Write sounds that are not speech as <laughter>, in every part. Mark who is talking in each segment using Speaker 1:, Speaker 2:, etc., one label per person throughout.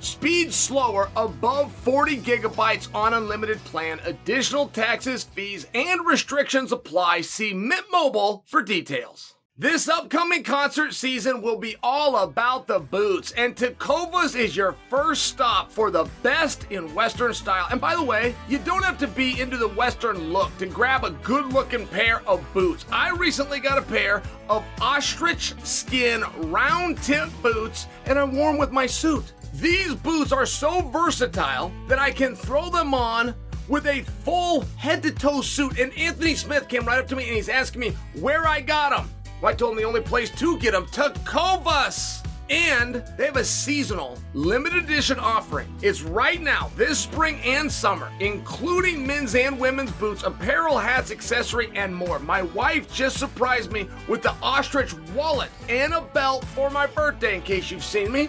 Speaker 1: Speed slower above 40 gigabytes on unlimited plan. Additional taxes, fees, and restrictions apply. See Mint Mobile for details. This upcoming concert season will be all about the boots, and Tecovas is your first stop for the best in Western style. And by the way, you don't have to be into the Western look to grab a good looking pair of boots. I recently got a pair of ostrich skin round tip boots, and I wore them with my suit. These boots are so versatile that I can throw them on with a full head to toe suit. And Anthony Smith came right up to me and he's asking me where I got them. Well, I told him the only place to get them, Tecovas. And they have a seasonal limited edition offering. It's right now, this spring and summer, including men's and women's boots, apparel, hats, accessory, and more. My wife just surprised me with the ostrich wallet and a belt for my birthday, in case you've seen me.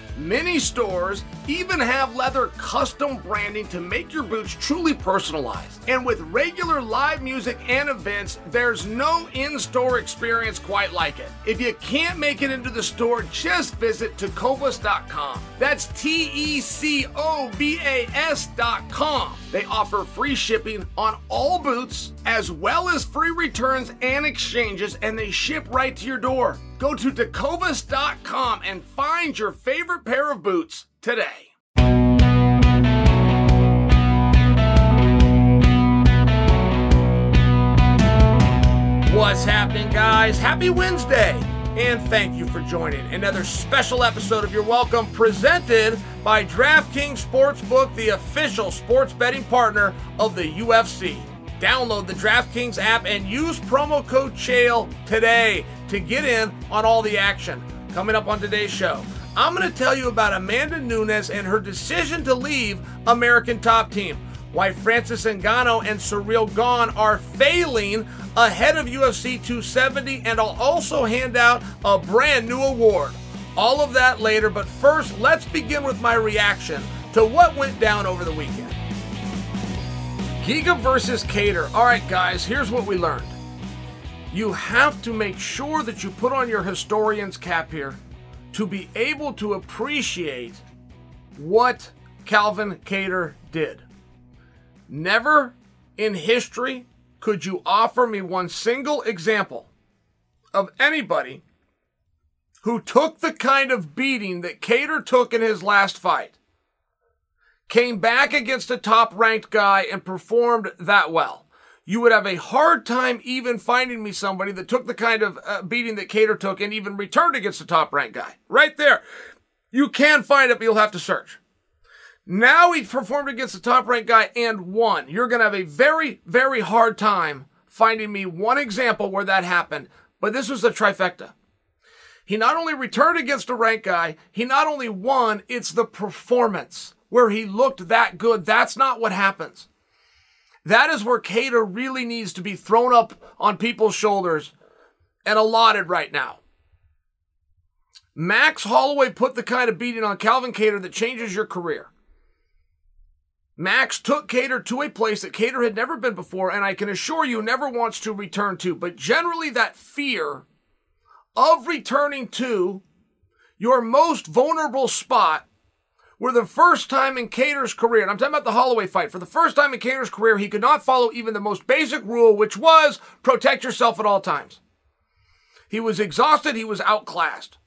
Speaker 1: Many stores even have leather custom branding to make your boots truly personalized. And with regular live music and events, there's no in store experience quite like it. If you can't make it into the store, just visit tecovas.com. That's T E C O V A S.com. They offer free shipping on all boots, as well as free returns and exchanges, and they ship right to your door. Go to tecovas.com and find your favorite pair of boots today. What's happening, guys? Happy Wednesday! And thank you for joining another special episode of You're Welcome presented by DraftKings Sportsbook, the official sports betting partner of the UFC. Download the DraftKings app and use promo code CHAEL today to get in on all the action. Coming up on today's show, I'm going to tell you about Amanda Nunes and her decision to leave American Top Team, why Francis Ngannou and Ciryl Gane are failing ahead of UFC 270, and I'll also hand out a brand new award. All of that later, but first, let's begin with my reaction to what went down over the weekend. Giga versus Kattar. All right, guys, here's what we learned. You have to make sure that you put on your historian's cap here to be able to appreciate what Calvin Kattar did. Never in history could you offer me one single example of anybody who took the kind of beating that Kattar took in his last fight, came back against a top ranked guy and performed that well, you would have a hard time even finding me somebody that took the kind of uh, beating that Kattar took and even returned against a top ranked guy. Right there. You can find it, but you'll have to search. Now he performed against the top ranked guy and won. You're going to have a very, very hard time finding me one example where that happened, but this was a trifecta. He not only returned against a ranked guy, he not only won, it's the performance where he looked that good. That's not what happens. That is where Kattar really needs to be thrown up on people's shoulders and allotted right now. Max Holloway put the kind of beating on Calvin Kattar that changes your career. Max took Kattar to a place that Kattar had never been before, and I can assure you never wants to return to. But generally, that fear of returning to your most vulnerable spot where the first time in Kattar's career, and I'm talking about the Holloway fight, for the first time in Kattar's career, he could not follow even the most basic rule, which was protect yourself at all times. He was exhausted, he was outclassed.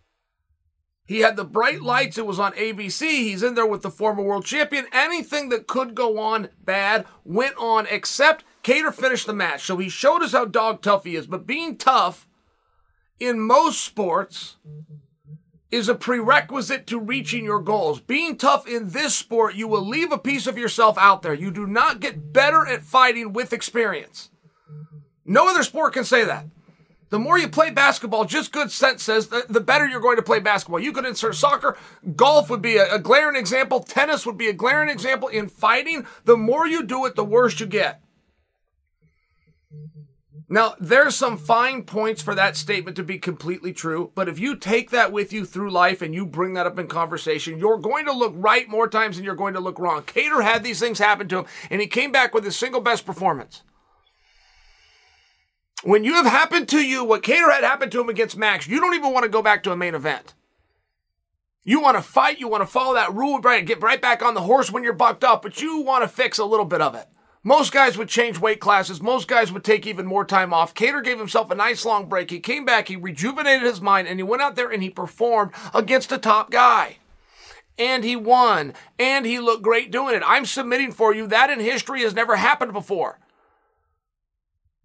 Speaker 1: He had the bright lights. It was on ABC. He's in there with the former world champion. Anything that could go on bad went on, except Kattar finished the match. So he showed us how dog tough he is. But being tough in most sports is a prerequisite to reaching your goals. Being tough in this sport, you will leave a piece of yourself out there. You do not get better at fighting with experience. No other sport can say that. The more you play basketball, just good sense says the, the better you're going to play basketball. You could insert soccer, golf would be a, a glaring example, tennis would be a glaring example. In fighting, the more you do it, the worse you get. Now, there's some fine points for that statement to be completely true, but if you take that with you through life and you bring that up in conversation, you're going to look right more times than you're going to look wrong. Kattar had these things happen to him, and he came back with his single best performance. When you have happened to you what Kattar had happened to him against Max, you don't even want to go back to a main event. You want to fight, you want to follow that rule, right? Get right back on the horse when you're bucked up, but you want to fix a little bit of it. Most guys would change weight classes. Most guys would take even more time off. Kattar gave himself a nice long break. He came back, he rejuvenated his mind, and he went out there and he performed against a top guy. And he won. And he looked great doing it. I'm submitting for you. That in history has never happened before.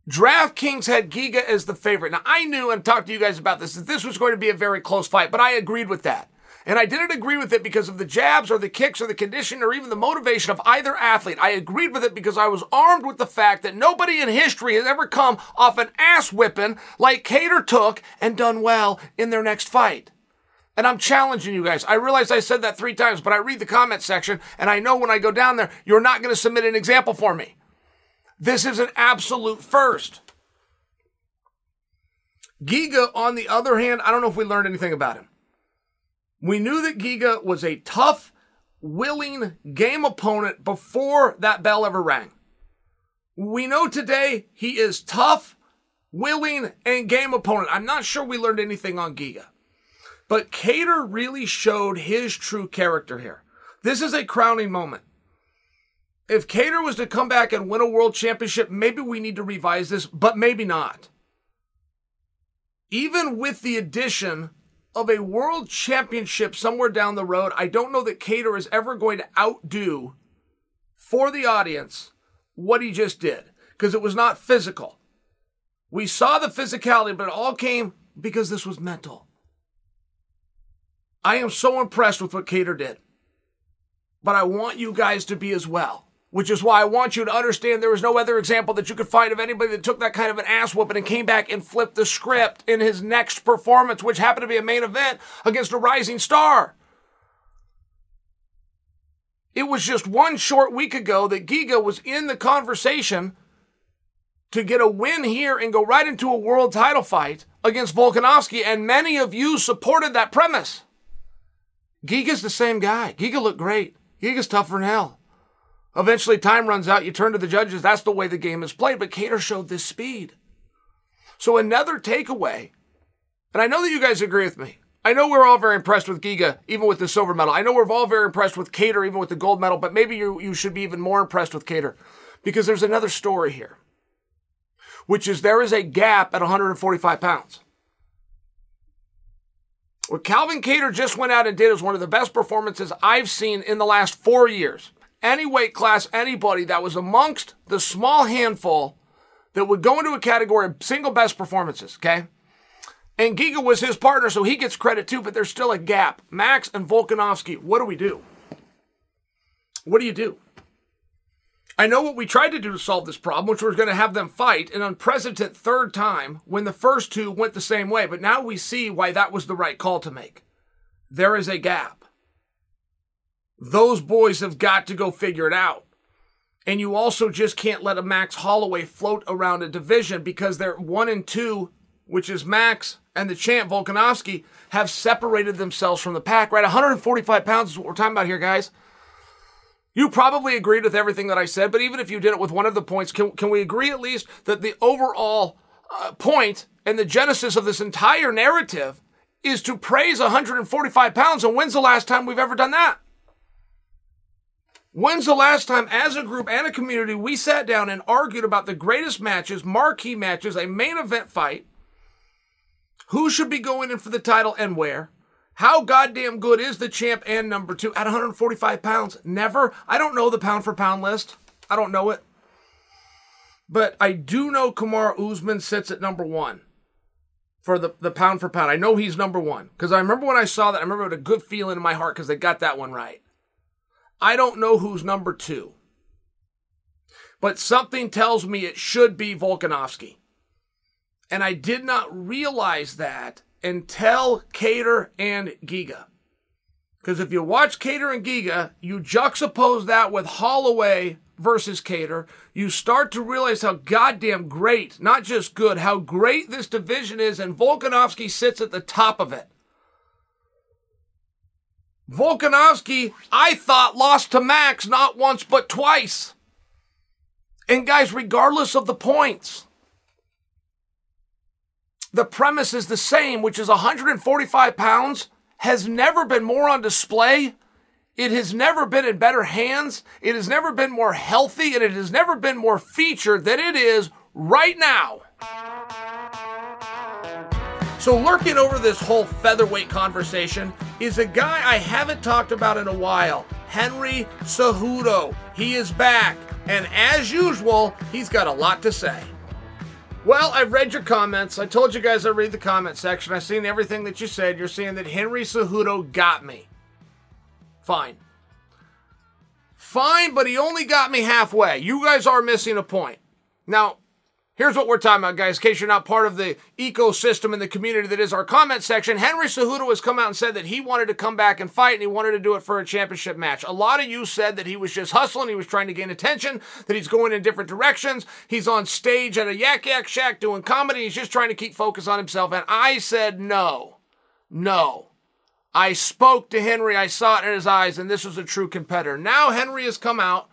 Speaker 1: DraftKings had Giga as the favorite. Now, I knew and talked to you guys about this, that this was going to be a very close fight, but I agreed with that. And I didn't agree with it because of the jabs or the kicks or the condition or even the motivation of either athlete. I agreed with it because I was armed with the fact that nobody in history has ever come off an ass whipping like Kattar took and done well in their next fight. And I'm challenging you guys. I realize I said that three times, but I read the comment section and I know when I go down there, you're not going to submit an example for me. This is an absolute first. Giga, on the other hand, I don't know if we learned anything about him. We knew that Giga was a tough, willing game opponent before that bell ever rang. We know today he is tough, willing, and game opponent. I'm not sure we learned anything on Giga. But Kattar really showed his true character here. This is a crowning moment. If Kattar was to come back and win a world championship, maybe we need to revise this, but maybe not. Even with the addition of a world championship somewhere down the road, I don't know that Kattar is ever going to outdo for the audience what he just did because it was not physical. We saw the physicality, but it all came because this was mental. I am so impressed with what Kattar did, but I want you guys to be as well which is why I want you to understand there is no other example that you could find of anybody that took that kind of an ass whooping and came back and flipped the script in his next performance, which happened to be a main event against a rising star. It was just one short week ago that Giga was in the conversation to get a win here and go right into a world title fight against Volkanovski, and many of you supported that premise. Giga's the same guy. Giga looked great. Giga's tougher than hell. Eventually, time runs out. You turn to the judges. That's the way the game is played. But Kattar showed this speed. So, another takeaway, and I know that you guys agree with me. I know we're all very impressed with Giga, even with the silver medal. I know we're all very impressed with Kattar, even with the gold medal, but maybe you, you should be even more impressed with Kattar because there's another story here, which is there is a gap at 145 pounds. What Calvin Kattar just went out and did is one of the best performances I've seen in the last four years. Any weight class, anybody that was amongst the small handful that would go into a category of single best performances, okay? And Giga was his partner, so he gets credit too, but there's still a gap. Max and Volkanovski, what do we do? What do you do? I know what we tried to do to solve this problem, which was going to have them fight an unprecedented third time when the first two went the same way, but now we see why that was the right call to make. There is a gap. Those boys have got to go figure it out. And you also just can't let a Max Holloway float around a division because they're one and two, which is Max and the champ Volkanovski, have separated themselves from the pack, right? 145 pounds is what we're talking about here, guys. You probably agreed with everything that I said, but even if you did it with one of the points, can, can we agree at least that the overall uh, point and the genesis of this entire narrative is to praise 145 pounds? And when's the last time we've ever done that? When's the last time, as a group and a community, we sat down and argued about the greatest matches, marquee matches, a main event fight? Who should be going in for the title and where? How goddamn good is the champ and number two at 145 pounds? Never. I don't know the pound for pound list. I don't know it. But I do know Kamaru Usman sits at number one for the, the pound for pound. I know he's number one because I remember when I saw that, I remember it a good feeling in my heart because they got that one right. I don't know who's number two, but something tells me it should be Volkanovski. And I did not realize that until Kattar and Giga. Because if you watch Kattar and Giga, you juxtapose that with Holloway versus Kattar, you start to realize how goddamn great, not just good, how great this division is, and Volkanovski sits at the top of it. Volkanovski, I thought, lost to Max not once but twice. And guys, regardless of the points, the premise is the same, which is 145 pounds has never been more on display. It has never been in better hands. It has never been more healthy and it has never been more featured than it is right now. So, lurking over this whole featherweight conversation is a guy I haven't talked about in a while Henry Cejudo. He is back, and as usual, he's got a lot to say. Well, I've read your comments. I told you guys I read the comment section. I've seen everything that you said. You're saying that Henry Cejudo got me. Fine. Fine, but he only got me halfway. You guys are missing a point. Now, Here's what we're talking about, guys, in case you're not part of the ecosystem and the community that is our comment section. Henry Cejudo has come out and said that he wanted to come back and fight and he wanted to do it for a championship match. A lot of you said that he was just hustling, he was trying to gain attention, that he's going in different directions. He's on stage at a Yak Yak Shack doing comedy, he's just trying to keep focus on himself. And I said no. No. I spoke to Henry, I saw it in his eyes, and this was a true competitor. Now Henry has come out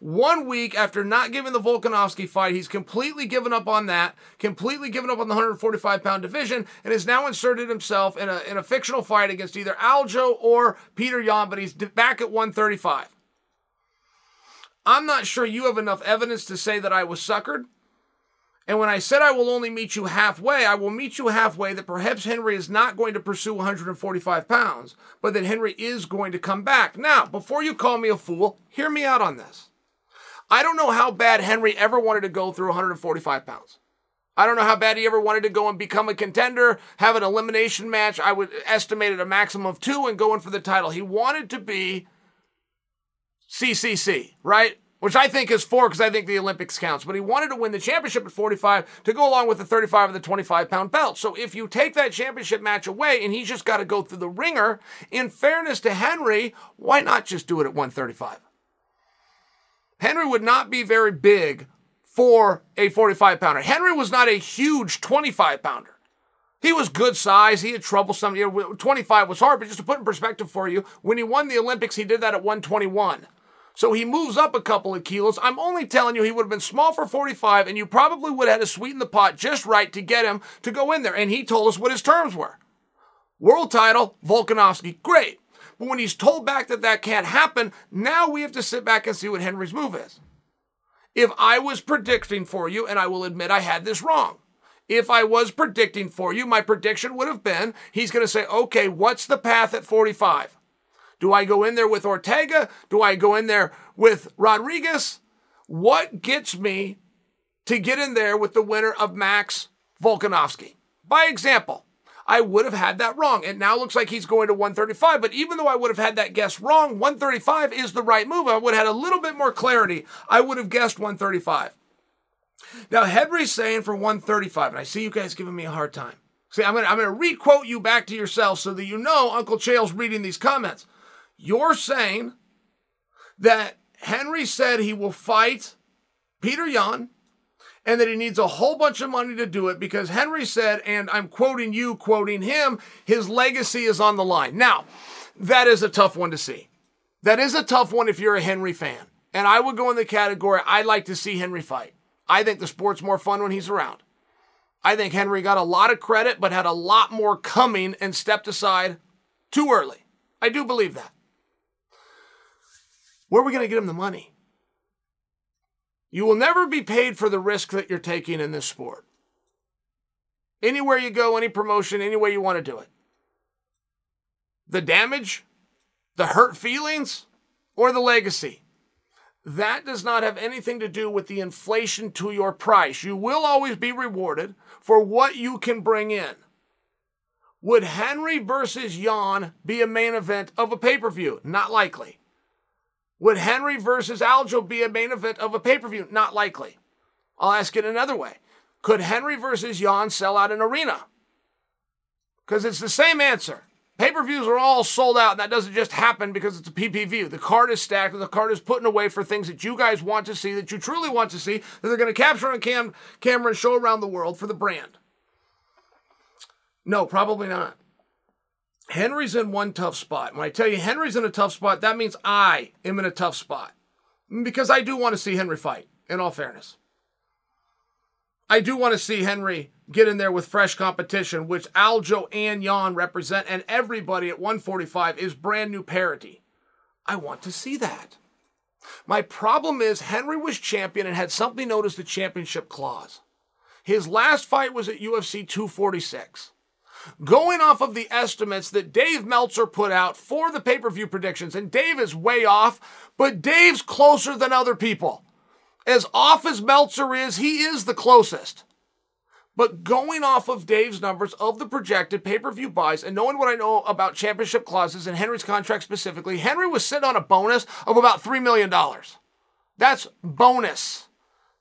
Speaker 1: one week after not giving the Volkanovski fight, he's completely given up on that, completely given up on the 145 pound division, and has now inserted himself in a, in a fictional fight against either Aljo or Petr Yan, but he's back at 135. I'm not sure you have enough evidence to say that I was suckered. And when I said I will only meet you halfway, I will meet you halfway that perhaps Henry is not going to pursue 145 pounds, but that Henry is going to come back. Now, before you call me a fool, hear me out on this. I don't know how bad Henry ever wanted to go through 145 pounds. I don't know how bad he ever wanted to go and become a contender, have an elimination match. I would estimate it a maximum of two and go in for the title. He wanted to be CCC, right? Which I think is four because I think the Olympics counts. But he wanted to win the championship at 45 to go along with the 35 and the 25 pound belt. So if you take that championship match away and he's just got to go through the ringer, in fairness to Henry, why not just do it at 135? Henry would not be very big for a 45 pounder. Henry was not a huge 25 pounder. He was good size. He had troublesome. You know, 25 was hard, but just to put in perspective for you, when he won the Olympics, he did that at 121. So he moves up a couple of kilos. I'm only telling you, he would have been small for 45, and you probably would have had to sweeten the pot just right to get him to go in there. And he told us what his terms were. World title, Volkanovski. Great. But when he's told back that that can't happen, now we have to sit back and see what Henry's move is. If I was predicting for you, and I will admit I had this wrong, if I was predicting for you, my prediction would have been he's going to say, okay, what's the path at 45? Do I go in there with Ortega? Do I go in there with Rodriguez? What gets me to get in there with the winner of Max Volkanovski? By example, I would have had that wrong. It now looks like he's going to 135, but even though I would have had that guess wrong, 135 is the right move. I would have had a little bit more clarity. I would have guessed 135. Now, Henry's saying for 135, and I see you guys giving me a hard time. See, I'm going to I'm gonna requote you back to yourself so that you know Uncle Chael's reading these comments. You're saying that Henry said he will fight Petr Yan and that he needs a whole bunch of money to do it because Henry said, and I'm quoting you, quoting him, his legacy is on the line. Now, that is a tough one to see. That is a tough one if you're a Henry fan. And I would go in the category, I'd like to see Henry fight. I think the sport's more fun when he's around. I think Henry got a lot of credit, but had a lot more coming and stepped aside too early. I do believe that. Where are we going to get him the money? You will never be paid for the risk that you're taking in this sport. Anywhere you go, any promotion, any way you want to do it. The damage, the hurt feelings, or the legacy. That does not have anything to do with the inflation to your price. You will always be rewarded for what you can bring in. Would Henry versus Yan be a main event of a pay per view? Not likely. Would Henry versus Aljo be a main event of a pay per view? Not likely. I'll ask it another way. Could Henry versus Yan sell out an arena? Because it's the same answer. Pay per views are all sold out, and that doesn't just happen because it's a PPV. The card is stacked, and the card is putting away for things that you guys want to see, that you truly want to see, that they're going to capture on cam- camera and show around the world for the brand. No, probably not. Henry's in one tough spot. When I tell you Henry's in a tough spot, that means I am in a tough spot. Because I do want to see Henry fight, in all fairness. I do want to see Henry get in there with fresh competition, which Aljo and Yan represent, and everybody at 145 is brand new parity. I want to see that. My problem is Henry was champion and had something known as the championship clause. His last fight was at UFC 246. Going off of the estimates that Dave Meltzer put out for the pay per view predictions, and Dave is way off, but Dave's closer than other people. As off as Meltzer is, he is the closest. But going off of Dave's numbers of the projected pay per view buys and knowing what I know about championship clauses and Henry's contract specifically, Henry was sitting on a bonus of about $3 million. That's bonus.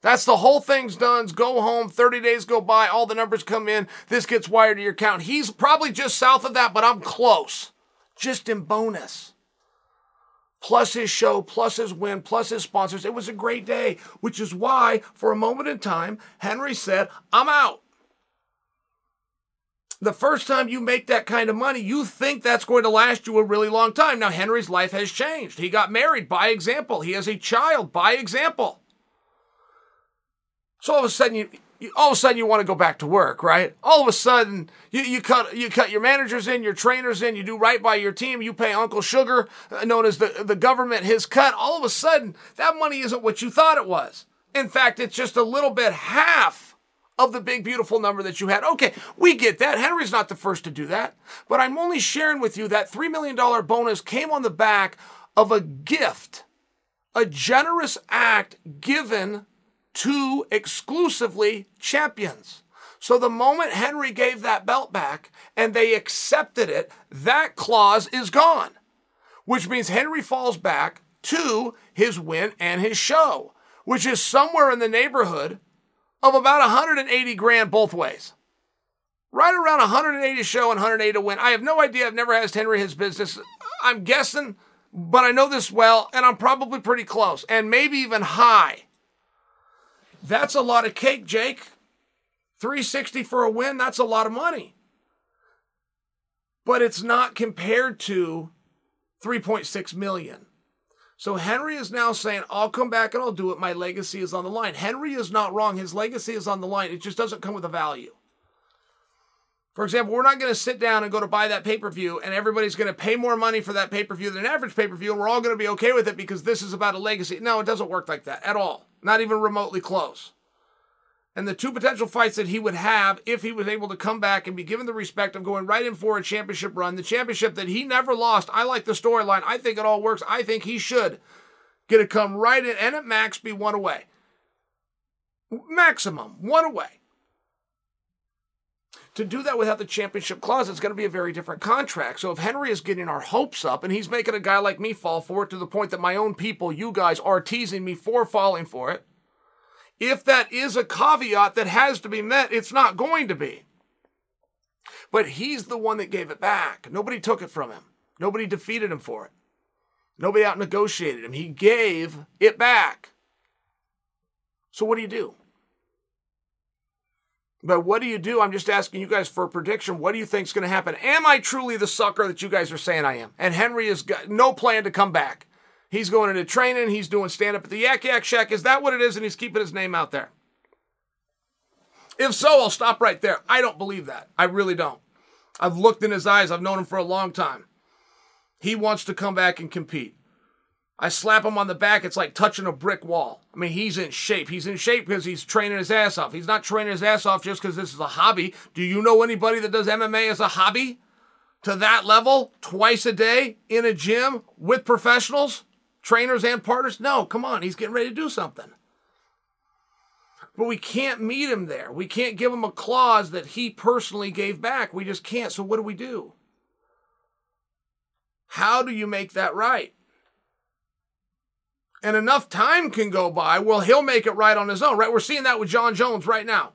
Speaker 1: That's the whole thing's done. Go home, 30 days go by, all the numbers come in, this gets wired to your account. He's probably just south of that, but I'm close. Just in bonus. Plus his show, plus his win, plus his sponsors. It was a great day, which is why, for a moment in time, Henry said, I'm out the first time you make that kind of money, you think that's going to last you a really long time. Now, Henry's life has changed. He got married by example, he has a child by example. So all of a sudden, you, you all of a sudden you want to go back to work, right? All of a sudden, you, you cut you cut your managers in, your trainers in, you do right by your team, you pay Uncle Sugar, uh, known as the, the government, his cut. All of a sudden, that money isn't what you thought it was. In fact, it's just a little bit half of the big, beautiful number that you had. Okay, we get that. Henry's not the first to do that. But I'm only sharing with you that $3 million bonus came on the back of a gift, a generous act given to exclusively champions. So the moment Henry gave that belt back and they accepted it, that clause is gone, which means Henry falls back to his win and his show, which is somewhere in the neighborhood of about 180 grand both ways. Right around 180 show and 180 to win. I have no idea. I've never asked Henry his business. I'm guessing, but I know this well, and I'm probably pretty close, and maybe even high. That's a lot of cake, Jake. 360 for a win, that's a lot of money. But it's not compared to 3.6 million. So Henry is now saying, I'll come back and I'll do it. My legacy is on the line. Henry is not wrong. His legacy is on the line. It just doesn't come with a value. For example, we're not going to sit down and go to buy that pay per view, and everybody's going to pay more money for that pay per view than an average pay per view, and we're all going to be okay with it because this is about a legacy. No, it doesn't work like that at all. Not even remotely close. and the two potential fights that he would have if he was able to come back and be given the respect of going right in for a championship run, the championship that he never lost. I like the storyline. I think it all works. I think he should get to come right in and at max be one away. Maximum, one away. To do that without the championship clause, it's going to be a very different contract. So if Henry is getting our hopes up and he's making a guy like me fall for it to the point that my own people, you guys, are teasing me for falling for it, if that is a caveat that has to be met, it's not going to be. But he's the one that gave it back. Nobody took it from him. Nobody defeated him for it. Nobody out negotiated him. He gave it back. So what do you do? But what do you do? I'm just asking you guys for a prediction. What do you think is going to happen? Am I truly the sucker that you guys are saying I am? And Henry has got no plan to come back. He's going into training. He's doing stand up at the Yak Yak Shack. Is that what it is? And he's keeping his name out there. If so, I'll stop right there. I don't believe that. I really don't. I've looked in his eyes. I've known him for a long time. He wants to come back and compete. I slap him on the back, it's like touching a brick wall. I mean, he's in shape. He's in shape because he's training his ass off. He's not training his ass off just because this is a hobby. Do you know anybody that does MMA as a hobby? To that level, twice a day in a gym with professionals, trainers, and partners? No, come on, he's getting ready to do something. But we can't meet him there. We can't give him a clause that he personally gave back. We just can't. So, what do we do? How do you make that right? And enough time can go by, well, he'll make it right on his own, right? We're seeing that with Jon Jones right now.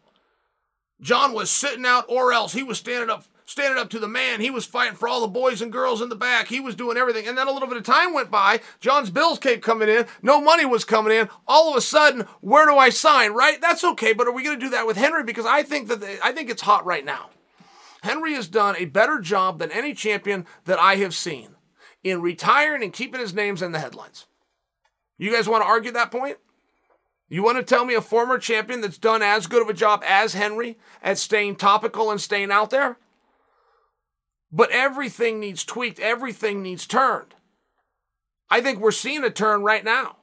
Speaker 1: Jon was sitting out, or else he was standing up, standing up to the man. He was fighting for all the boys and girls in the back. He was doing everything. And then a little bit of time went by. Jon's bills kept coming in. No money was coming in. All of a sudden, where do I sign? Right? That's okay. But are we going to do that with Henry? Because I think that the, I think it's hot right now. Henry has done a better job than any champion that I have seen in retiring and keeping his names in the headlines. You guys want to argue that point? You want to tell me a former champion that's done as good of a job as Henry at staying topical and staying out there? But everything needs tweaked, everything needs turned. I think we're seeing a turn right now.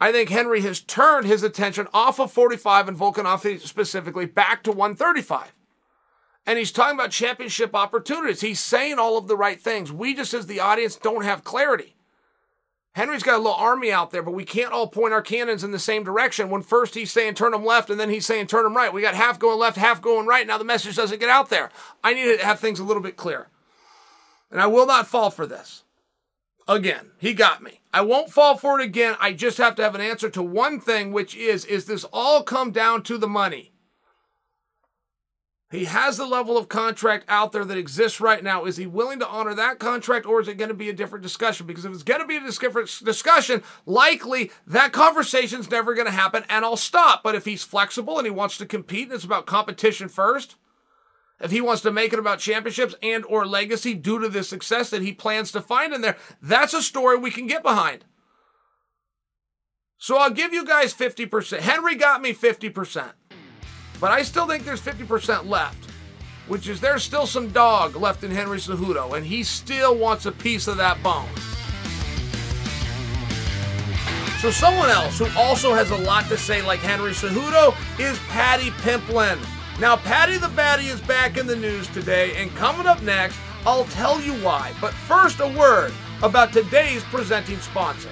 Speaker 1: I think Henry has turned his attention off of 45 and Volkanovski specifically back to 135. And he's talking about championship opportunities. He's saying all of the right things. We just, as the audience, don't have clarity. Henry's got a little army out there, but we can't all point our cannons in the same direction when first he's saying turn them left and then he's saying turn them right. We got half going left, half going right. Now the message doesn't get out there. I need to have things a little bit clear. And I will not fall for this. Again, he got me. I won't fall for it again. I just have to have an answer to one thing, which is is this all come down to the money? He has the level of contract out there that exists right now. Is he willing to honor that contract or is it going to be a different discussion? Because if it's going to be a different discussion, likely that conversation's never going to happen and I'll stop. But if he's flexible and he wants to compete and it's about competition first, if he wants to make it about championships and or legacy due to the success that he plans to find in there, that's a story we can get behind. So I'll give you guys 50%. Henry got me 50%. But I still think there's 50% left, which is there's still some dog left in Henry Cejudo, and he still wants a piece of that bone. So someone else who also has a lot to say like Henry Cejudo is Paddy Pimblett. Now, Paddy the Baddy is back in the news today, and coming up next, I'll tell you why. But first, a word about today's presenting sponsor.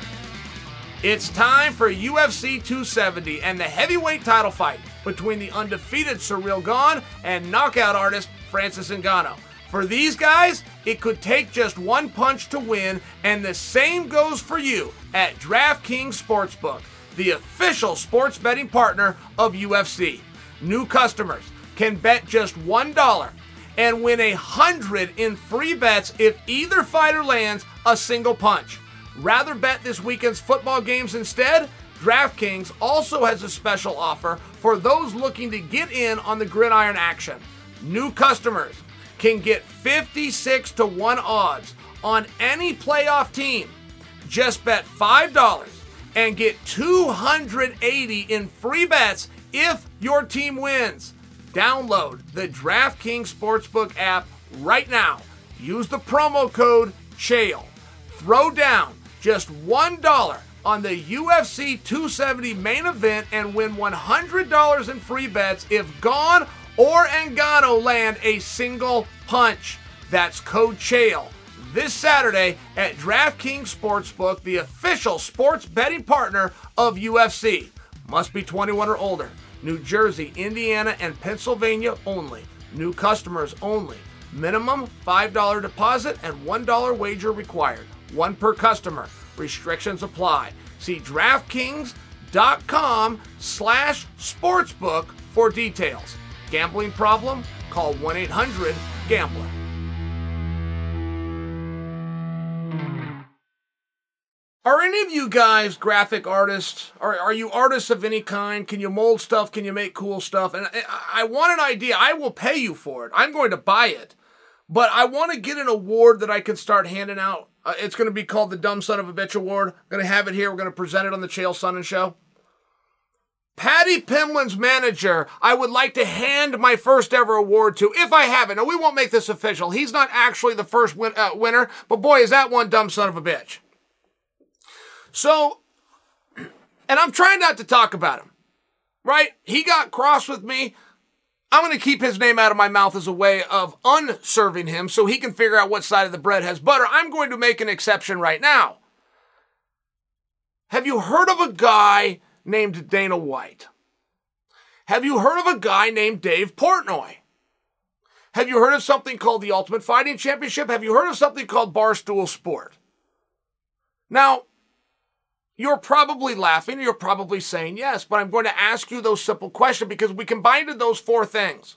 Speaker 1: It's time for UFC 270 and the heavyweight title fight between the undefeated Ciryl Gane and knockout artist Francis Ngannou. For these guys, it could take just one punch to win, and the same goes for you at DraftKings Sportsbook, the official sports betting partner of UFC. New customers can bet just $1 and win a hundred in free bets if either fighter lands a single punch. Rather bet this weekend's football games instead? DraftKings also has a special offer for those looking to get in on the gridiron action. New customers can get 56 to 1 odds on any playoff team. Just bet $5 and get 280 in free bets if your team wins. Download the DraftKings Sportsbook app right now. Use the promo code CHAEL. Throw down just $1 on the UFC 270 main event and win $100 in free bets if Gane or Ngannou land a single punch. That's code CHAEL. This Saturday at DraftKings Sportsbook, the official sports betting partner of UFC. Must be 21 or older. New Jersey, Indiana, and Pennsylvania only. New customers only. Minimum $5 deposit and $1 wager required. One per customer. Restrictions apply. See DraftKings.com slash sportsbook for details. Gambling problem? Call 1-800-GAMBLER. Are any of you guys graphic artists? Are, are you artists of any kind? Can you mold stuff? Can you make cool stuff? And I, I want an idea. I will pay you for it. I'm going to buy it. But I want to get an award that I can start handing out. Uh, it's going to be called the Dumb Son of a Bitch Award. I'm going to have it here. We're going to present it on the Chael Sonnen Show. Paddy Pimblett's manager, I would like to hand my first ever award to, if I haven't. Now, we won't make this official. He's not actually the first win- uh, winner, but boy, is that one dumb son of a bitch. So, <clears throat> and I'm trying not to talk about him, right? He got cross with me. I'm going to keep his name out of my mouth as a way of unserving him so he can figure out what side of the bread has butter. I'm going to make an exception right now. Have you heard of a guy named Dana White? Have you heard of a guy named Dave Portnoy? Have you heard of something called the Ultimate Fighting Championship? Have you heard of something called Barstool Sport? Now, you're probably laughing, you're probably saying yes, but I'm going to ask you those simple questions because we combined those four things.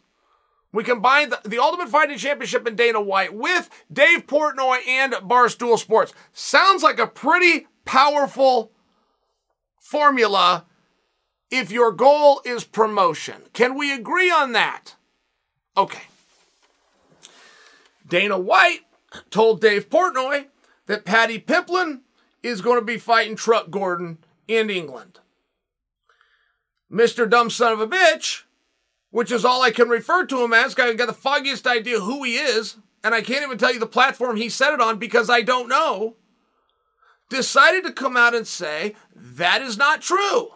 Speaker 1: We combined the, the, Ultimate Fighting Championship and Dana White with Dave Portnoy and Barstool Sports. Sounds like a pretty powerful formula if your goal is promotion. Can we agree on that? Okay. Dana White told Dave Portnoy that Paddy Pimblett is going to be fighting Truck Gordon in England. Mr. Dumb Son of a Bitch, which is all I can refer to him as, I've got the foggiest idea who he is, and I can't even tell you the platform he said it on because I don't know, decided to come out and say that is not true.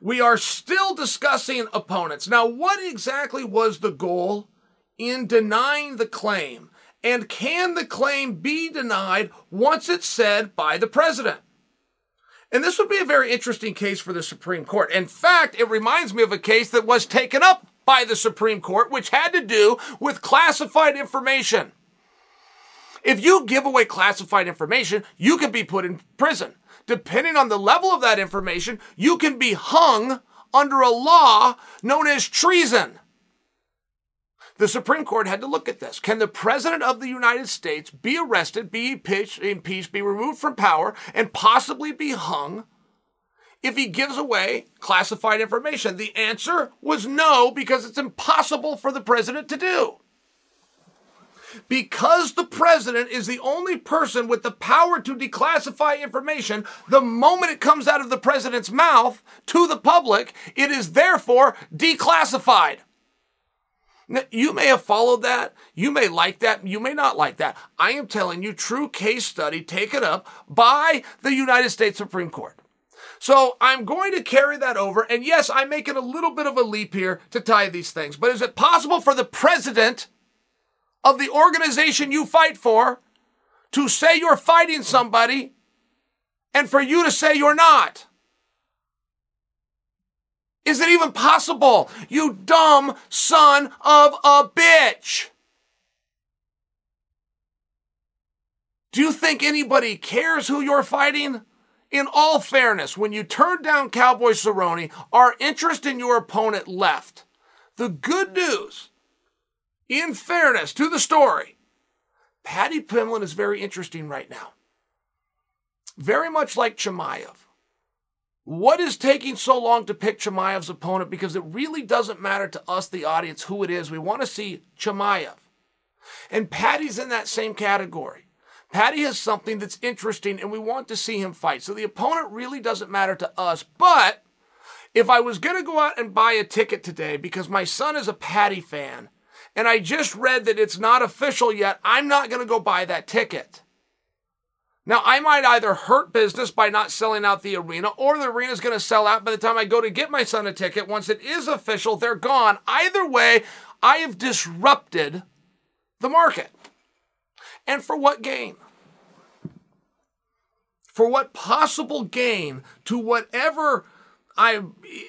Speaker 1: We are still discussing opponents. Now, what exactly was the goal in denying the claim? And can the claim be denied once it's said by the president? And this would be a very interesting case for the Supreme Court. In fact, it reminds me of a case that was taken up by the Supreme Court, which had to do with classified information. If you give away classified information, you can be put in prison. Depending on the level of that information, you can be hung under a law known as treason. The Supreme Court had to look at this. Can the President of the United States be arrested, be impeached, be removed from power, and possibly be hung if he gives away classified information? The answer was no, because it's impossible for the President to do. Because the president is the only person with the power to declassify information, the moment it comes out of the president's mouth to the public, it is therefore declassified. You may have followed that. You may like that. You may not like that. I am telling you, true case study taken up by the United States Supreme Court. So I'm going to carry that over. And yes, I'm making a little bit of a leap here to tie these things. But is it possible for the president of the organization you fight for to say you're fighting somebody and for you to say you're not? Is it even possible? You dumb son of a bitch. Do you think anybody cares who you're fighting? In all fairness, when you turned down Cowboy Cerrone, our interest in your opponent left. The good news, in fairness to the story, Paddy Pimblett is very interesting right now. Very much like Chimaev. What is taking so long to pick Chimaev's opponent? Because it really doesn't matter to us, the audience, who it is. We want to see Chimaev. And Paddy's in that same category. Paddy has something that's interesting and we want to see him fight. So the opponent really doesn't matter to us. But if I was going to go out and buy a ticket today because my son is a Paddy fan and I just read that it's not official yet, I'm not going to go buy that ticket. Now, I might either hurt business by not selling out the arena, or the arena is going to sell out by the time I go to get my son a ticket. Once it is official, they're gone. Either way, I have disrupted the market. And for what gain? For what possible gain to whatever I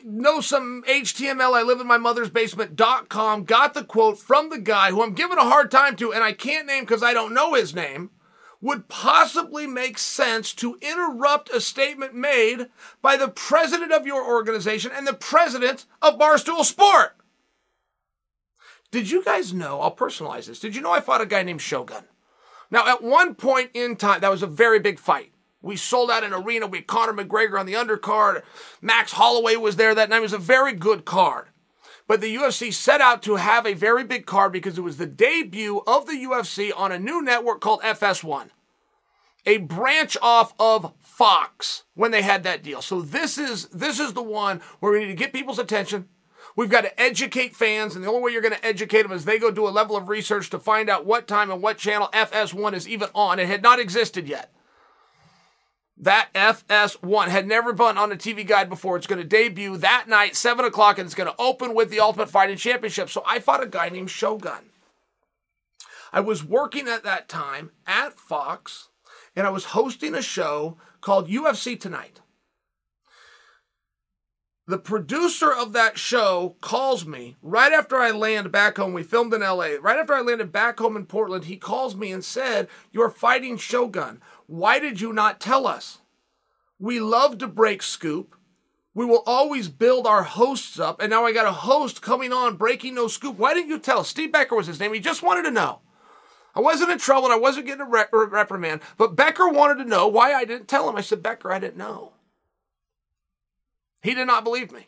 Speaker 1: know some HTML. I live in my mother's basement.com. Got the quote from the guy who I'm giving a hard time to, and I can't name because I don't know his name would possibly make sense to interrupt a statement made by the president of your organization and the president of Barstool Sport. Did you guys know? I'll personalize this. Did you know I fought a guy named Shogun? Now, at one point in time, that was a very big fight. We sold out an arena. We had Conor McGregor on the undercard. Max Holloway was there that night. It was a very good card. But the UFC set out to have a very big card because it was the debut of the UFC on a new network called FS1, a branch off of Fox when they had that deal. So this is this is the one where we need to get people's attention. We've got to educate fans, and the only way you're going to educate them is they go do a level of research to find out what time and what channel FS1 is even on. It had not existed yet. That FS1 had never been on a TV guide before. It's going to debut that night, 7 o'clock, and it's going to open with the Ultimate Fighting Championship. So I fought a guy named Shogun. I was working at that time at Fox, and I was hosting a show called UFC Tonight. The producer of that show calls me right after I land back home. We filmed in LA. Right after I landed back home in Portland, he calls me and said, You're fighting Shogun. Why did you not tell us? We love to break scoop. We will always build our hosts up. And now I got a host coming on breaking no scoop. Why didn't you tell us? Steve Becker was his name. He just wanted to know. I wasn't in trouble and I wasn't getting a rep- reprimand, but Becker wanted to know why I didn't tell him. I said, Becker, I didn't know. He did not believe me.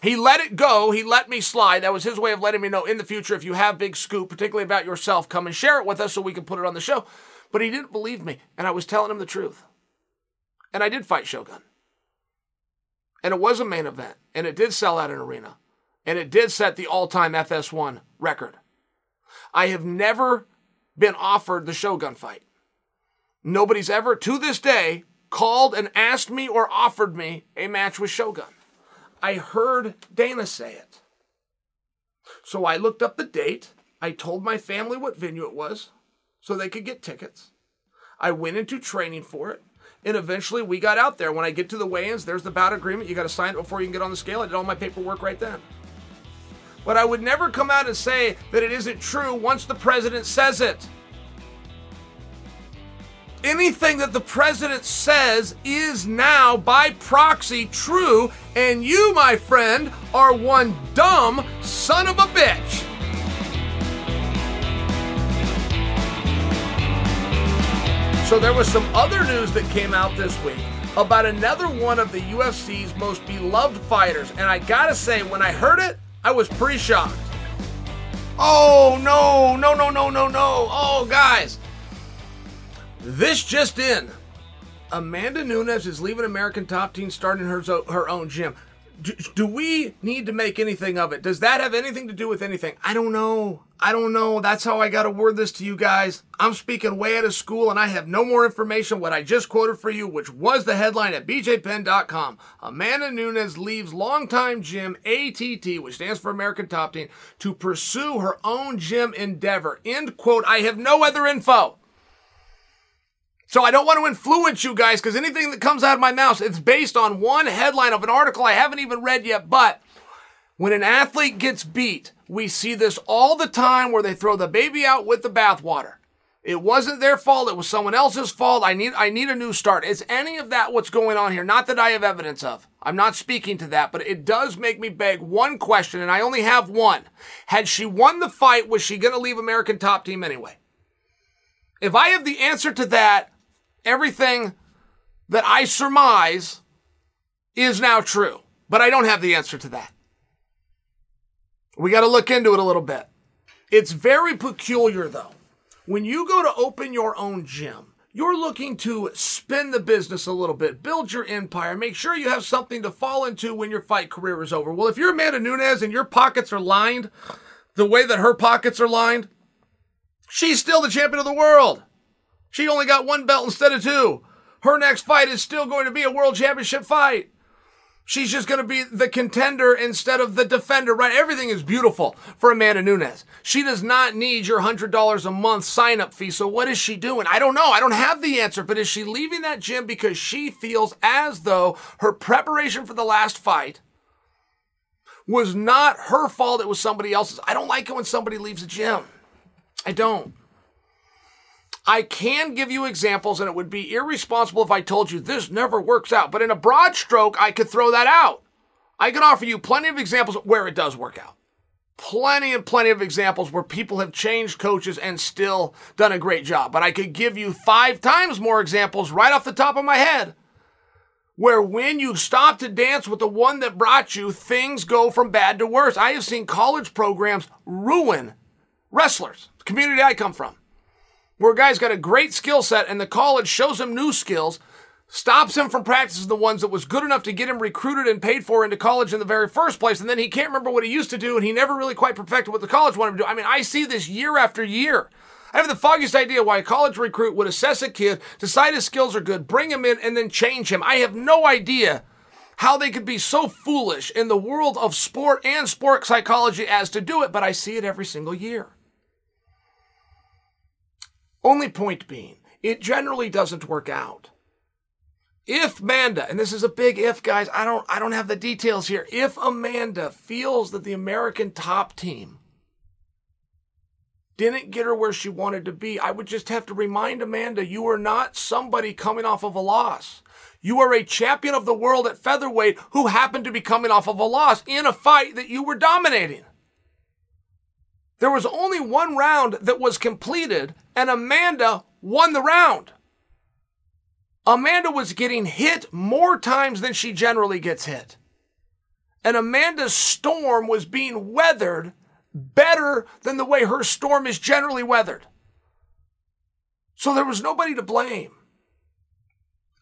Speaker 1: He let it go. He let me slide. That was his way of letting me know in the future if you have big scoop, particularly about yourself, come and share it with us so we can put it on the show. But he didn't believe me, and I was telling him the truth. And I did fight Shogun. And it was a main event, and it did sell out an arena, and it did set the all time FS1 record. I have never been offered the Shogun fight. Nobody's ever, to this day, called and asked me or offered me a match with Shogun. I heard Dana say it. So I looked up the date. I told my family what venue it was so they could get tickets. I went into training for it. And eventually we got out there. When I get to the weigh ins, there's the bout agreement. You got to sign it before you can get on the scale. I did all my paperwork right then. But I would never come out and say that it isn't true once the president says it anything that the president says is now by proxy true, and you, my friend, are one dumb son of a bitch. So there was some other news that came out this week about another one of the UFC's most beloved fighters, and I gotta say, when I heard it, I was pretty shocked. Oh no, no, no, no, no, no. Oh, guys, this just in. Amanda Nunes is leaving American Top Team, starting her, her own gym. Do, do, we need to make anything of it? Does that have anything to do with anything? I don't know. I don't know. That's how I got to word this to you guys. I'm speaking way out of school and I have no more information what I just quoted for you, which was the headline at bjpenn.com. Amanda Nunes leaves longtime gym ATT, which stands for American Top Team, to pursue her own gym endeavor. End quote. I have no other info. So I don't want to influence you guys because anything that comes out of my mouth, it's based on one headline of an article I haven't even read yet. But when an athlete gets beat, we see this all the time where they throw the baby out with the bathwater. It wasn't their fault. It was someone else's fault. I need, I need a new start. Is any of that what's going on here? Not that I have evidence of. I'm not speaking to that, but it does make me beg one question, and I only have one. Had she won the fight, was she going to leave American top team anyway? If I have the answer to that, everything that I surmise is now true. But I don't have the answer to that. We got to look into it a little bit. It's very peculiar, though. When you go to open your own gym, you're looking to spin the business a little bit, build your empire, make sure you have something to fall into when your fight career is over. Well, if you're Amanda Nunes and your pockets are lined the way that her pockets are lined, she's still the champion of the world. She only got one belt instead of two. Her next fight is still going to be a world championship fight. She's just going to be the contender instead of the defender, right? Everything is beautiful for Amanda Nunes. She does not need your $100 a month sign up fee. So what is she doing? I don't know. I don't have the answer, but is she leaving that gym because she feels as though her preparation for the last fight was not her fault? It was somebody else's. I don't like it when somebody leaves a gym. I don't. I can give you examples, and it would be irresponsible if I told you this never works out. But in a broad stroke, I could throw that out. I can offer you plenty of examples where it does work out. Plenty and plenty of examples where people have changed coaches and still done a great job. But I could give you five times more examples right off the top of my head where when you stop to dance with the one that brought you, things go from bad to worse. I have seen college programs ruin wrestlers, community I come from where a guy's got a great skill set and the college shows him new skills, stops him from practicing the ones that was good enough to get him recruited and paid for into college in the very first place, and then he can't remember what he used to do, and he never really quite perfected what the college wanted him to do. I mean, I see this year after year. I have the foggiest idea why a college recruit would assess a kid, decide his skills are good, bring him in, and then change him. I have no idea how they could be so foolish in the world of sport and sport psychology as to do it, but I see it every single year. Only point being, it generally doesn't work out. If Amanda, and this is a big if, guys, I don't I don't have the details here. If Amanda feels that the American top team didn't get her where she wanted to be, I would just have to remind Amanda you are not somebody coming off of a loss. You are a champion of the world at featherweight who happened to be coming off of a loss in a fight that you were dominating. There was only one round that was completed, and Amanda won the round. Amanda was getting hit more times than she generally gets hit. And Amanda's storm was being weathered better than the way her storm is generally weathered. So there was nobody to blame.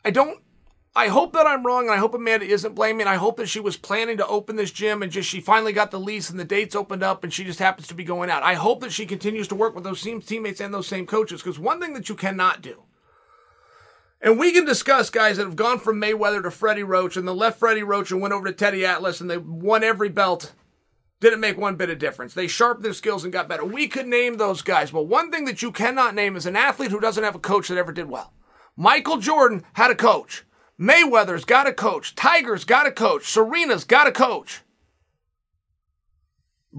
Speaker 1: I don't I hope that I'm wrong, and I hope Amanda isn't blaming. I hope that she was planning to open this gym and just she finally got the lease and the dates opened up and she just happens to be going out. I hope that she continues to work with those same teammates and those same coaches because one thing that you cannot do, and we can discuss guys that have gone from Mayweather to Freddie Roach and the left Freddie Roach and went over to Teddy Atlas and they won every belt. Didn't make one bit of difference. They sharpened their skills and got better. We could name those guys, but one thing that you cannot name is an athlete who doesn't have a coach that ever did well. Michael Jordan had a coach. Mayweather's got a coach. Tiger's got a coach. Serena's got a coach.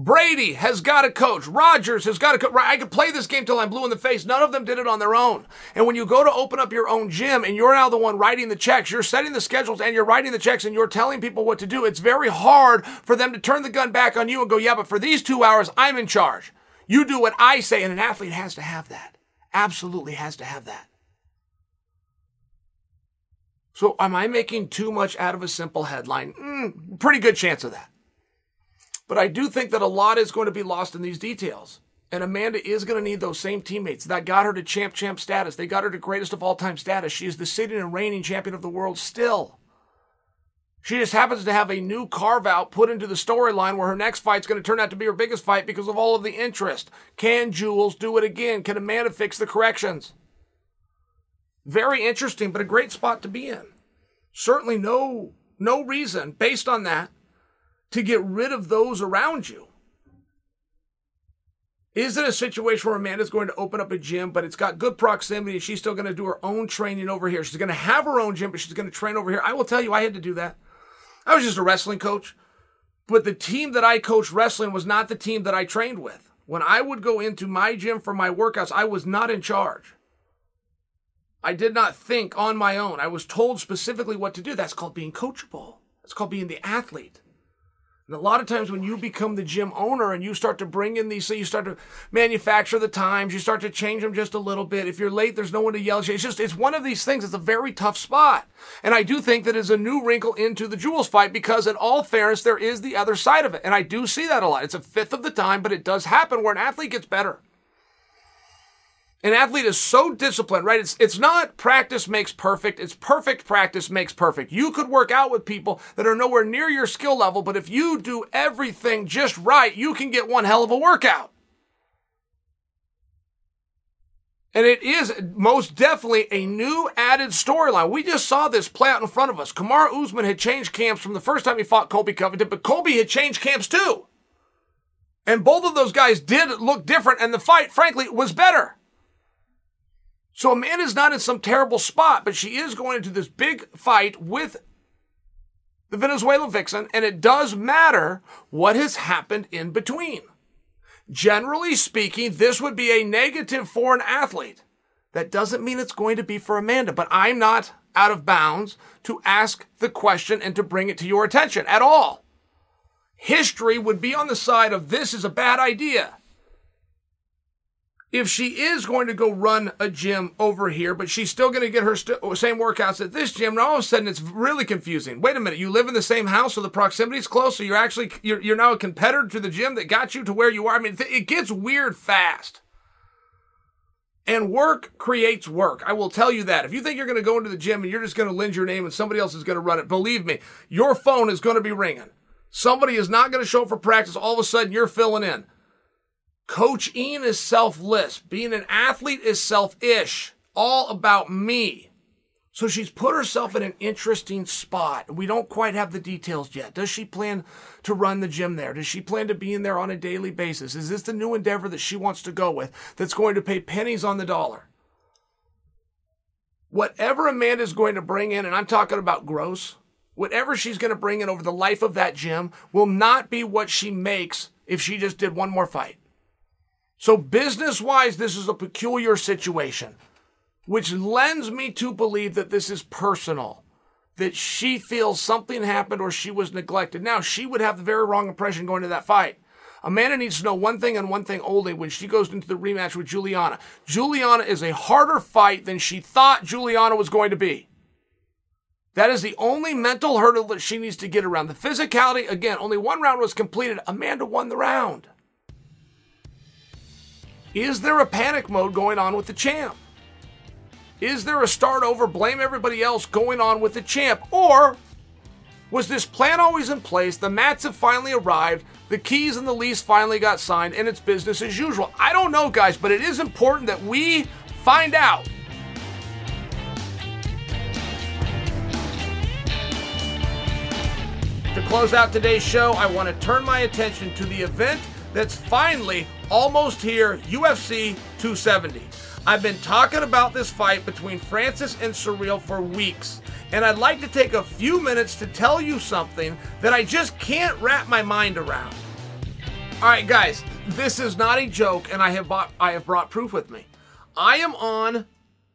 Speaker 1: Brady has got a coach. Rodgers has got a coach. I could play this game till I'm blue in the face. None of them did it on their own. And when you go to open up your own gym and you're now the one writing the checks, you're setting the schedules and you're writing the checks and you're telling people what to do, it's very hard for them to turn the gun back on you and go, yeah, but for these two hours, I'm in charge. You do what I say. And an athlete has to have that. Absolutely has to have that. So, am I making too much out of a simple headline? Mm, pretty good chance of that. But I do think that a lot is going to be lost in these details. And Amanda is going to need those same teammates that got her to champ champ status. They got her to greatest of all time status. She is the sitting and reigning champion of the world still. She just happens to have a new carve out put into the storyline where her next fight's going to turn out to be her biggest fight because of all of the interest. Can Jules do it again? Can Amanda fix the corrections? Very interesting, but a great spot to be in. Certainly no no reason based on that to get rid of those around you. Is it a situation where Amanda's going to open up a gym, but it's got good proximity and she's still going to do her own training over here? She's going to have her own gym, but she's going to train over here. I will tell you, I had to do that. I was just a wrestling coach, but the team that I coached wrestling was not the team that I trained with. When I would go into my gym for my workouts, I was not in charge. I did not think on my own. I was told specifically what to do. That's called being coachable. That's called being the athlete. And a lot of times when you become the gym owner and you start to bring in these, so you start to manufacture the times, you start to change them just a little bit. If you're late, there's no one to yell at you. It's just, it's one of these things. It's a very tough spot. And I do think that is a new wrinkle into the Jules fight because in all fairness, there is the other side of it. And I do see that a lot. It's a fifth of the time, but it does happen where an athlete gets better an athlete is so disciplined, right? It's, it's not practice makes perfect. It's perfect practice makes perfect. You could work out with people that are nowhere near your skill level, but if you do everything just right, you can get one hell of a workout. And it is most definitely a new added storyline. We just saw this play out in front of us. Kamaru Usman had changed camps from the first time he fought Colby Covington, but Colby had changed camps too. And both of those guys did look different, and the fight, frankly, was better. So Amanda's not in some terrible spot, but she is going into this big fight with the Venezuelan vixen, and it does matter what has happened in between. Generally speaking, this would be a negative for an athlete. That doesn't mean it's going to be for Amanda, but I'm not out of bounds to ask the question and to bring it to your attention at all. History would be on the side of this is a bad idea if she is going to go run a gym over here, but she's still going to get her st- same workouts at this gym, and all of a sudden it's really confusing. Wait a minute, you live in the same house, so the proximity is close, so you're actually you're, you're now a competitor to the gym that got you to where you are. I mean, th- it gets weird fast. And work creates work. I will tell you that. If you think you're going to go into the gym and you're just going to lend your name and somebody else is going to run it, believe me, your phone is going to be ringing. Somebody is not going to show up for practice. All of a sudden, you're filling in. Coach Ian is selfless. Being an athlete is selfish. All about me. So she's put herself in an interesting spot. We don't quite have the details yet. Does she plan to run the gym there? Does she plan to be in there on a daily basis? Is this the new endeavor that she wants to go with that's going to pay pennies on the dollar? Whatever Amanda's going to bring in, and I'm talking about gross, whatever she's going to bring in over the life of that gym will not be what she makes if she just did one more fight. So, business wise, this is a peculiar situation, which lends me to believe that this is personal, that she feels something happened or she was neglected. Now, she would have the very wrong impression going to that fight. Amanda needs to know one thing and one thing only when she goes into the rematch with Julianna. Julianna is a harder fight than she thought Julianna was going to be. That is the only mental hurdle that she needs to get around. The physicality, again, only one round was completed. Amanda won the round. Is there a panic mode going on with the champ? Is there a start over, blame everybody else going on with the champ? Or was this plan always in place? The mats have finally arrived, the keys and the lease finally got signed, and it's business as usual. I don't know, guys, but it is important that we find out. To close out today's show, I want to turn my attention to the event that's finally almost here UFC 270. I've been talking about this fight between Francis and Ciryl for weeks, and I'd like to take a few minutes to tell you something that I just can't wrap my mind around. All right, guys, this is not a joke, and I have bought, I have brought proof with me. I am on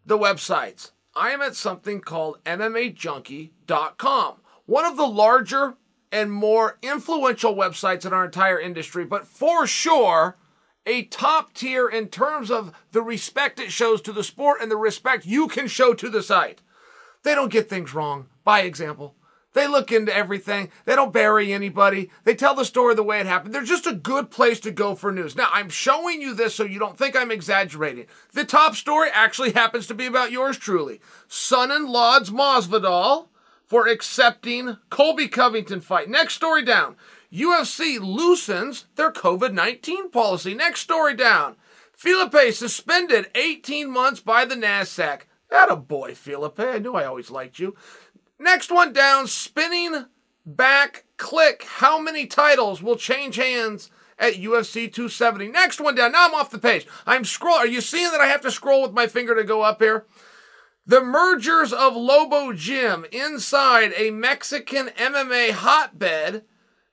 Speaker 1: the websites. I am at something called MMAJunkie.com, one of the larger and more influential websites in our entire industry, but for sure, a top tier in terms of the respect it shows to the sport and the respect you can show to the site. They don't get things wrong, by example. They look into everything. They don't bury anybody. They tell the story the way it happened. They're just a good place to go for news. Now, I'm showing you this so you don't think I'm exaggerating. The top story actually happens to be about yours truly. Son in law's Masvidal for accepting Colby Covington fight. Next story down. UFC loosens their COVID 19 policy. Next story down. Felipe suspended 18 months by the NASDAQ. That a boy, Felipe. I knew I always liked you. Next one down. Spinning Back Clique. How many titles will change hands at UFC 270? Next one down. Now I'm off the page. I'm scroll. Are you seeing that I have to scroll with my finger to go up here? The mergers of Lobo Gym inside a Mexican MMA hotbed.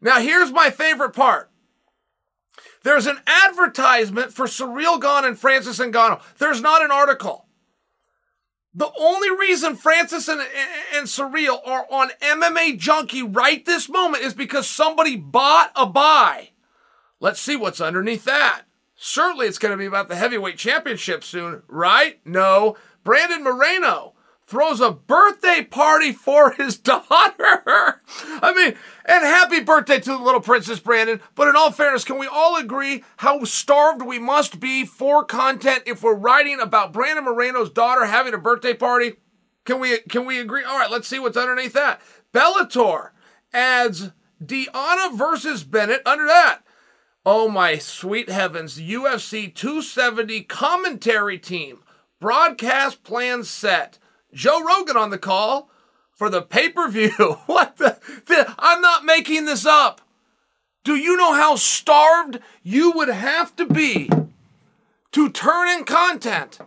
Speaker 1: Now, here's my favorite part. There's an advertisement for Ciryl Gane and Francis Ngannou. There's not an article. The only reason Francis and, and Ciryl are on MMA Junkie right this moment is because somebody bought a buy. Let's see what's underneath that. Certainly it's going to be about the heavyweight championship soon, right? No. Brandon Moreno throws a birthday party for his <laughs> daughter. I mean, and happy birthday to the little princess Brandon. But in all fairness, can we all agree how starved we must be for content if we're writing about Brandon Moreno's daughter having a birthday party? Can we can we agree? All right, let's see what's underneath that. Bellator adds Deanna versus Bennett under that. Oh my sweet heavens, UFC 270 commentary team Broadcast plan set. Joe Rogan on the call for the pay per view. <laughs> what the, the? I'm not making this up. Do you know how starved you would have to be to turn in content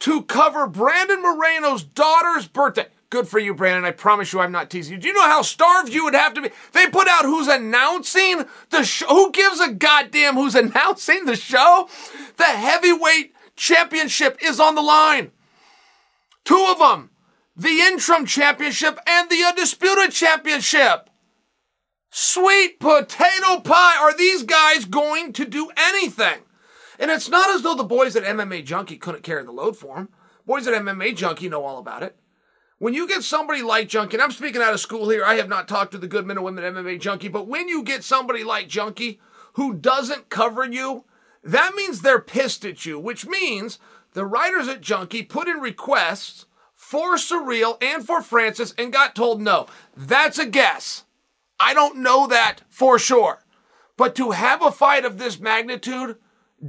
Speaker 1: to cover Brandon Moreno's daughter's birthday? Good for you, Brandon. I promise you I'm not teasing you. Do you know how starved you would have to be? They put out who's announcing the show. Who gives a goddamn who's announcing the show? The heavyweight championship is on the line. Two of them. The interim championship and the undisputed championship. Sweet potato pie. Are these guys going to do anything? And it's not as though the boys at MMA Junkie couldn't carry the load for them. Boys at MMA Junkie know all about it. When you get somebody like Junkie, and I'm speaking out of school here, I have not talked to the good men and women at MMA Junkie, but when you get somebody like Junkie who doesn't cover you, that means they're pissed at you, which means the writers at Junkie put in requests for Ciryl and for Francis and got told no. That's a guess. I don't know that for sure. But to have a fight of this magnitude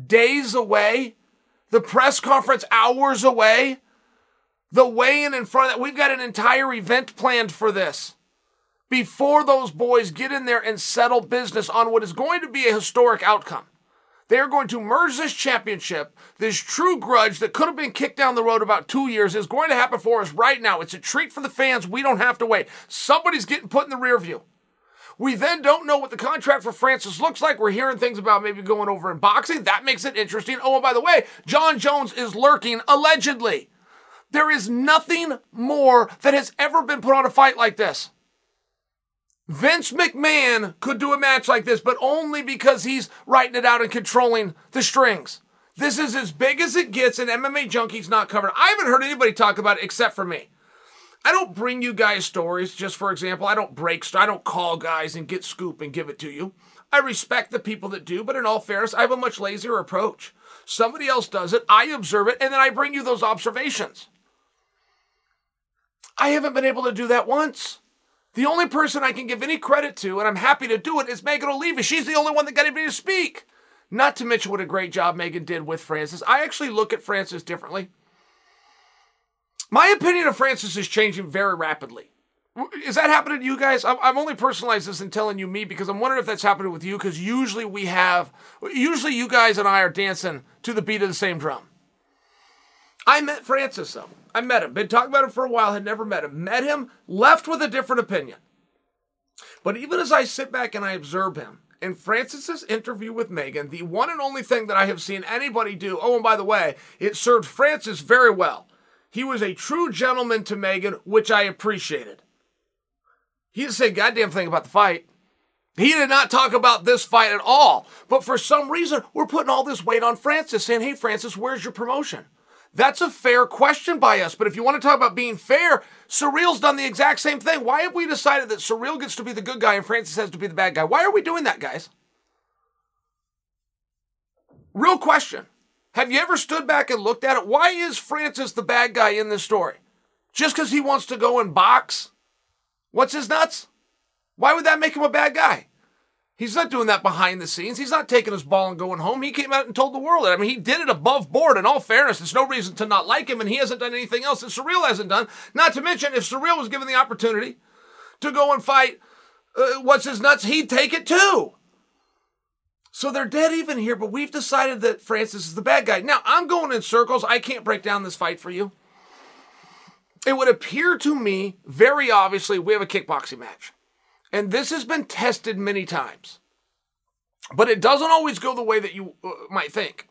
Speaker 1: days away, the press conference hours away, the weigh in in front of that. We've got an entire event planned for this. Before those boys get in there and settle business on what is going to be a historic outcome. They are going to merge this championship. This true grudge that could have been kicked down the road about two years is going to happen for us right now. It's a treat for the fans. We don't have to wait. Somebody's getting put in the rear view. We then don't know what the contract for Francis looks like. We're hearing things about maybe going over in boxing. That makes it interesting. Oh, and by the way, Jon Jones is lurking allegedly. There is nothing more that has ever been put on a fight like this. Vince McMahon could do a match like this, but only because he's writing it out and controlling the strings. This is as big as it gets, and MMA Junkie's not covered. I haven't heard anybody talk about it except for me. I don't bring you guys stories, just for example. I don't break, I don't call guys and get scoop and give it to you. I respect the people that do, but in all fairness, I have a much lazier approach. Somebody else does it, I observe it, and then I bring you those observations. I haven't been able to do that once. The only person I can give any credit to, and I'm happy to do it, is Megan Olivi. She's the only one that got anybody to speak. Not to mention what a great job Megan did with Francis. I actually look at Francis differently. My opinion of Francis is changing very rapidly. Is that happening to you guys? I'm only personalizing this and telling you me because I'm wondering if that's happening with you because usually we have, usually you guys and I are dancing to the beat of the same drum. I met Francis though. I met him. Been talking about him for a while, had never met him. Met him, left with a different opinion. But even as I sit back and I observe him, in Francis's interview with Megan, the one and only thing that I have seen anybody do, oh, and by the way, it served Francis very well. He was a true gentleman to Megan, which I appreciated. He didn't say goddamn thing about the fight. He did not talk about this fight at all. But for some reason, we're putting all this weight on Francis, saying, hey, Francis, where's your promotion? That's a fair question by us. But if you want to talk about being fair, Ciryl's done the exact same thing. Why have we decided that Ciryl gets to be the good guy and Francis has to be the bad guy? Why are we doing that, guys? Real question. Have you ever stood back and looked at it? Why is Francis the bad guy in this story? Just because he wants to go and box? What's his nuts? Why would that make him a bad guy? He's not doing that behind the scenes. He's not taking his ball and going home. He came out and told the world. I mean, he did it above board. In all fairness, there's no reason to not like him, and he hasn't done anything else that Ciryl hasn't done. Not to mention, if Ciryl was given the opportunity to go and fight uh, what's his nuts, he'd take it too. So they're dead even here, but we've decided that Francis is the bad guy. Now, I'm going in circles. I can't break down this fight for you. It would appear to me, very obviously, we have a kickboxing match. And this has been tested many times. But it doesn't always go the way that you uh, might think.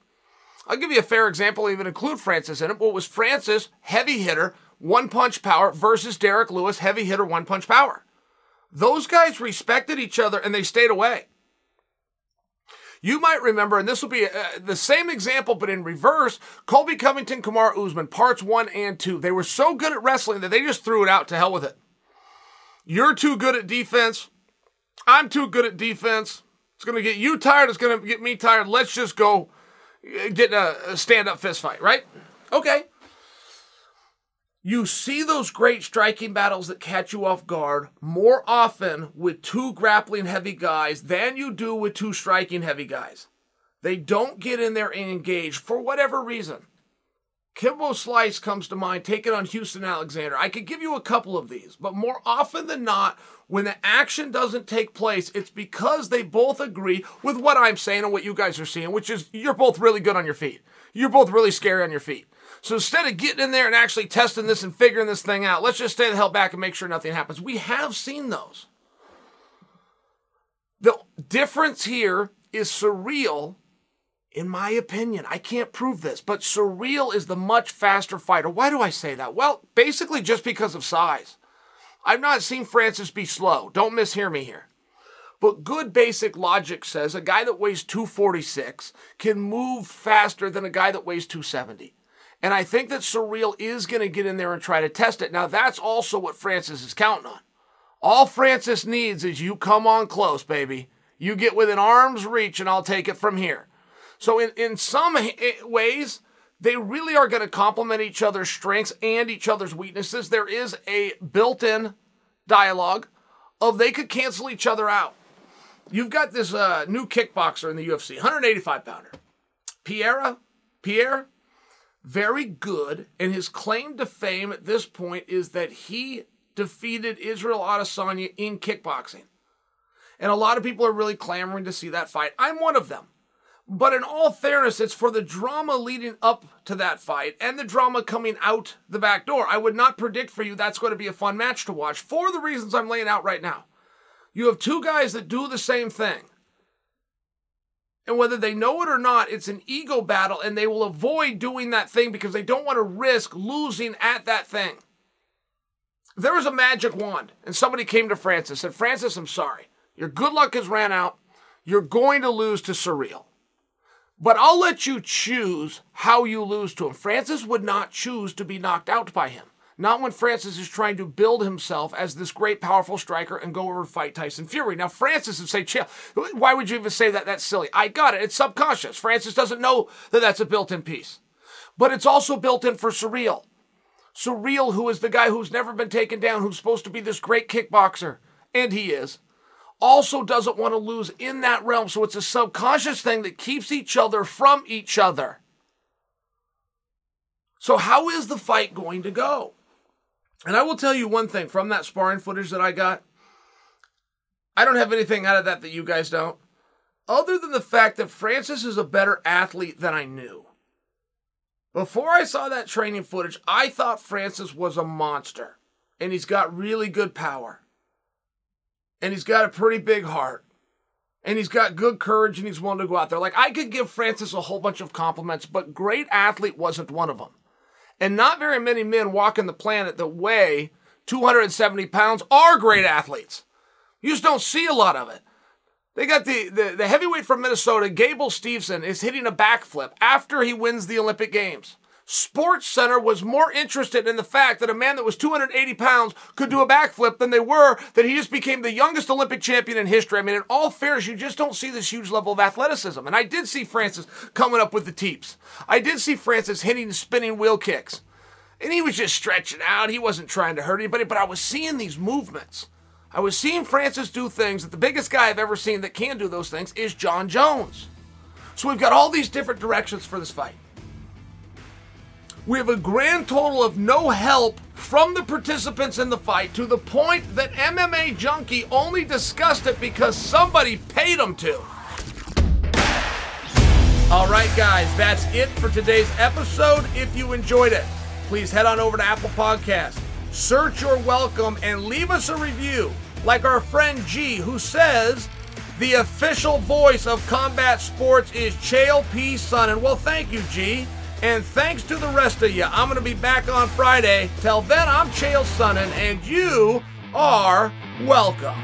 Speaker 1: I'll give you a fair example, even include Francis in it. What was Francis, heavy hitter, one punch power, versus Derrick Lewis, heavy hitter, one punch power? Those guys respected each other and they stayed away. You might remember, and this will be uh, the same example, but in reverse Colby Covington, Kamaru Usman, parts one and two. They were so good at wrestling that they just threw it out to hell with it. You're too good at defense. I'm too good at defense. It's going to get you tired. It's going to get me tired. Let's just go uh, get a stand up fist fight, right? Okay. You see those great striking battles that catch you off guard more often with two grappling heavy guys than you do with two striking heavy guys. They don't get in there and engage for whatever reason. Kimbo Slice comes to mind, taking on Houston Alexander. I could give you a couple of these, but more often than not, when the action doesn't take place, it's because they both agree with what I'm saying and what you guys are seeing, which is you're both really good on your feet. You're both really scary on your feet. So instead of getting in there and actually testing this and figuring this thing out, let's just stay the hell back and make sure nothing happens. We have seen those. The difference here is Ciryl in my opinion, I can't prove this, but Ciryl is the much faster fighter. Why do I say that? Well, basically just because of size. I've not seen Francis be slow. Don't mishear me here. But good basic logic says a guy that weighs 246 can move faster than a guy that weighs 270. And I think that Ciryl is going to get in there and try to test it. Now, that's also what Francis is counting on. All Francis needs is you come on close, baby. You get within arm's reach, and I'll take it from here. So, in, in some ways, they really are going to complement each other's strengths and each other's weaknesses. There is a built in dialogue of they could cancel each other out. You've got this uh, new kickboxer in the UFC, 185 pounder. Pierre, Pierre, very good. And his claim to fame at this point is that he defeated Israel Adesanya in kickboxing. And a lot of people are really clamoring to see that fight. I'm one of them. But in all fairness, it's for the drama leading up to that fight and the drama coming out the back door. I would not predict for you that's going to be a fun match to watch for the reasons I'm laying out right now. You have two guys that do the same thing. And whether they know it or not, it's an ego battle, and they will avoid doing that thing because they don't want to risk losing at that thing. There was a magic wand, and somebody came to Francis and said, Francis, I'm sorry. Your good luck has ran out. You're going to lose to Ciryl. But I'll let you choose how you lose to him. Francis would not choose to be knocked out by him. Not when Francis is trying to build himself as this great, powerful striker and go over and fight Tyson Fury. Now, Francis would say, chill. Why would you even say that? That's silly. I got it. It's subconscious. Francis doesn't know that that's a built in piece. But it's also built in for Ciryl. Ciryl, who is the guy who's never been taken down, who's supposed to be this great kickboxer, and he is also doesn't want to lose in that realm. So it's a subconscious thing that keeps each other from each other. So, how is the fight going to go? And I will tell you one thing from that sparring footage that I got. I don't have anything out of that that you guys don't, other than the fact that Francis is a better athlete than I knew. Before I saw that training footage, I thought Francis was a monster, and he's got really good power and he's got a pretty big heart and he's got good courage and he's willing to go out there. Like I could give Francis a whole bunch of compliments, but great athlete wasn't one of them. And not very many men walking the planet that weigh 270 pounds are great athletes. You just don't see a lot of it. They got the, the, the heavyweight from Minnesota, Gable Steveson, is hitting a backflip after he wins the Olympic Games. SportsCenter was more interested in the fact that a man that was 280 pounds could do a backflip than they were that he just became the youngest Olympic champion in history. I mean, in all fairness, you just don't see this huge level of athleticism. And I did see Francis coming up with the teeps. I did see Francis hitting spinning wheel kicks. And he was just stretching out. He wasn't trying to hurt anybody, but I was seeing these movements. I was seeing Francis do things that the biggest guy I've ever seen that can do those things is Jon Jones. So we've got all these different directions for this fight. We have a grand total of no help from the participants in the fight to the point that MMA Junkie only discussed it because somebody paid them to. All right, guys, that's it for today's episode. If you enjoyed it, please head on over to Apple Podcast, search You're Welcome, and leave us a review, like our friend G, who says the official voice of combat sports is Chael P. Sonnen. Well, thank you, G. And thanks to the rest of you, I'm going to be back on Friday. Till then, I'm Chael Sonnen, and you are welcome.